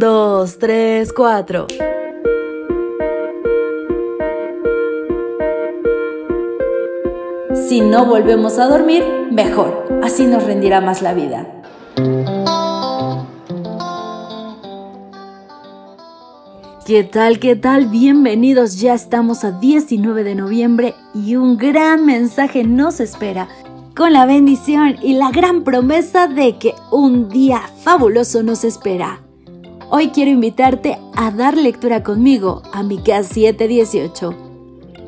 Dos, tres, cuatro. Si no volvemos a dormir, mejor, así nos rendirá más la vida. ¿Qué tal? ¿Qué tal? Bienvenidos, ya estamos a 19 de noviembre y un gran mensaje nos espera con la bendición y la gran promesa de que un día fabuloso nos espera. Hoy quiero invitarte a dar lectura conmigo a Miqueas 7:18.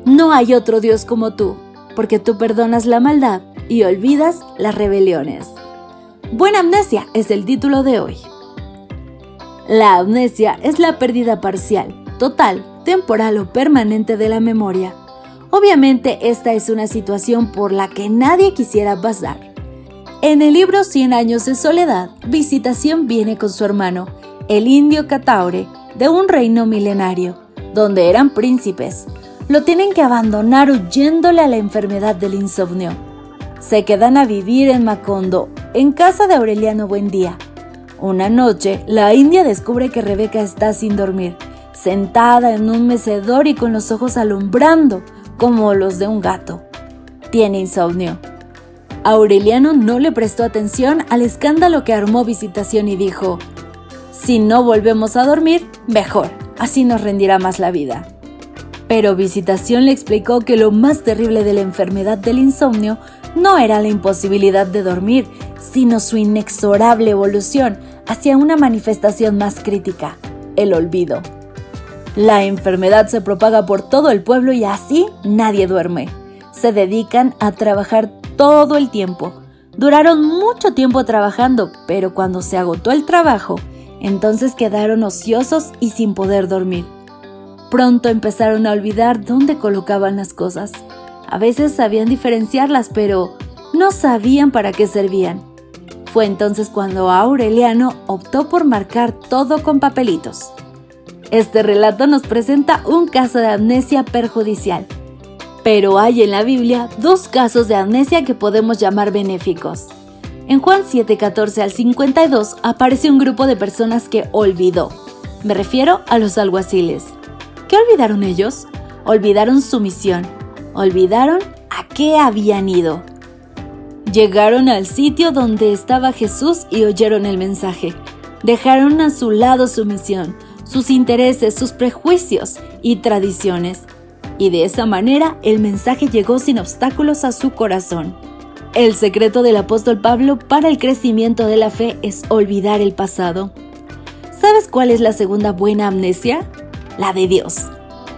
No hay otro Dios como tú, porque tú perdonas la maldad y olvidas las rebeliones. Buena amnesia es el título de hoy. La amnesia es la pérdida parcial, total, temporal o permanente de la memoria. Obviamente esta es una situación por la que nadie quisiera pasar. En el libro Cien años de soledad, Visitación viene con su hermano, el indio Cataure, de un reino milenario, donde eran príncipes. Lo tienen que abandonar huyéndole a la enfermedad del insomnio. Se quedan a vivir en Macondo, en casa de Aureliano Buendía, una noche, la india descubre que Rebeca está sin dormir, sentada en un mecedor y con los ojos alumbrando como los de un gato. Tiene insomnio. Aureliano no le prestó atención al escándalo que armó Visitación y dijo, si no volvemos a dormir, mejor, así nos rendirá más la vida. Pero Visitación le explicó que lo más terrible de la enfermedad del insomnio no era la imposibilidad de dormir, sino su inexorable evolución hacia una manifestación más crítica, el olvido. La enfermedad se propaga por todo el pueblo y así nadie duerme. Se dedican a trabajar todo el tiempo. Duraron mucho tiempo trabajando, pero cuando se agotó el trabajo, entonces quedaron ociosos y sin poder dormir. Pronto empezaron a olvidar dónde colocaban las cosas. A veces sabían diferenciarlas, pero no sabían para qué servían. Fue entonces cuando Aureliano optó por marcar todo con papelitos. Este relato nos presenta un caso de amnesia perjudicial, pero hay en la Biblia dos casos de amnesia que podemos llamar benéficos. En Juan 7:14 al 52 aparece un grupo de personas que olvidó. Me refiero a los alguaciles. ¿Qué olvidaron ellos? Olvidaron su misión. Olvidaron a qué habían ido. Llegaron al sitio donde estaba Jesús y oyeron el mensaje. Dejaron a su lado su misión, sus intereses, sus prejuicios y tradiciones. Y de esa manera el mensaje llegó sin obstáculos a su corazón. El secreto del apóstol Pablo para el crecimiento de la fe es olvidar el pasado. ¿Sabes cuál es la segunda buena amnesia? La de Dios.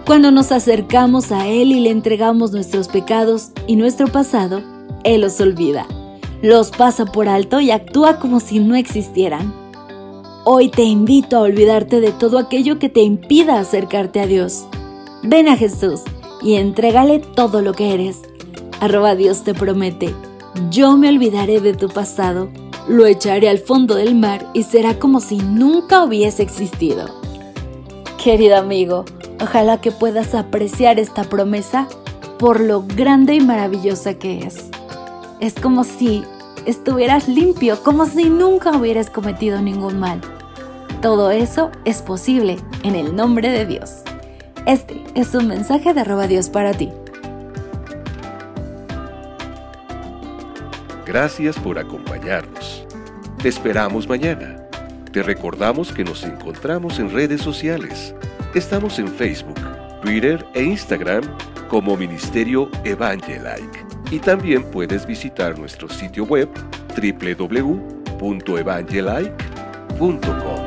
Cuando nos acercamos a Él y le entregamos nuestros pecados y nuestro pasado, él los olvida, los pasa por alto y actúa como si no existieran. Hoy te invito a olvidarte de todo aquello que te impida acercarte a Dios. Ven a Jesús y entrégale todo lo que eres. Arroba Dios te promete, yo me olvidaré de tu pasado, lo echaré al fondo del mar y será como si nunca hubiese existido. Querido amigo, ojalá que puedas apreciar esta promesa por lo grande y maravillosa que es. Es como si estuvieras limpio, como si nunca hubieras cometido ningún mal. Todo eso es posible en el nombre de Dios. Este es un mensaje de arroba Dios para ti. Gracias por acompañarnos. Te esperamos mañana. Te recordamos que nos encontramos en redes sociales. Estamos en Facebook, Twitter e Instagram como Ministerio Evangelike y también puedes visitar nuestro sitio web www.evangelike.com.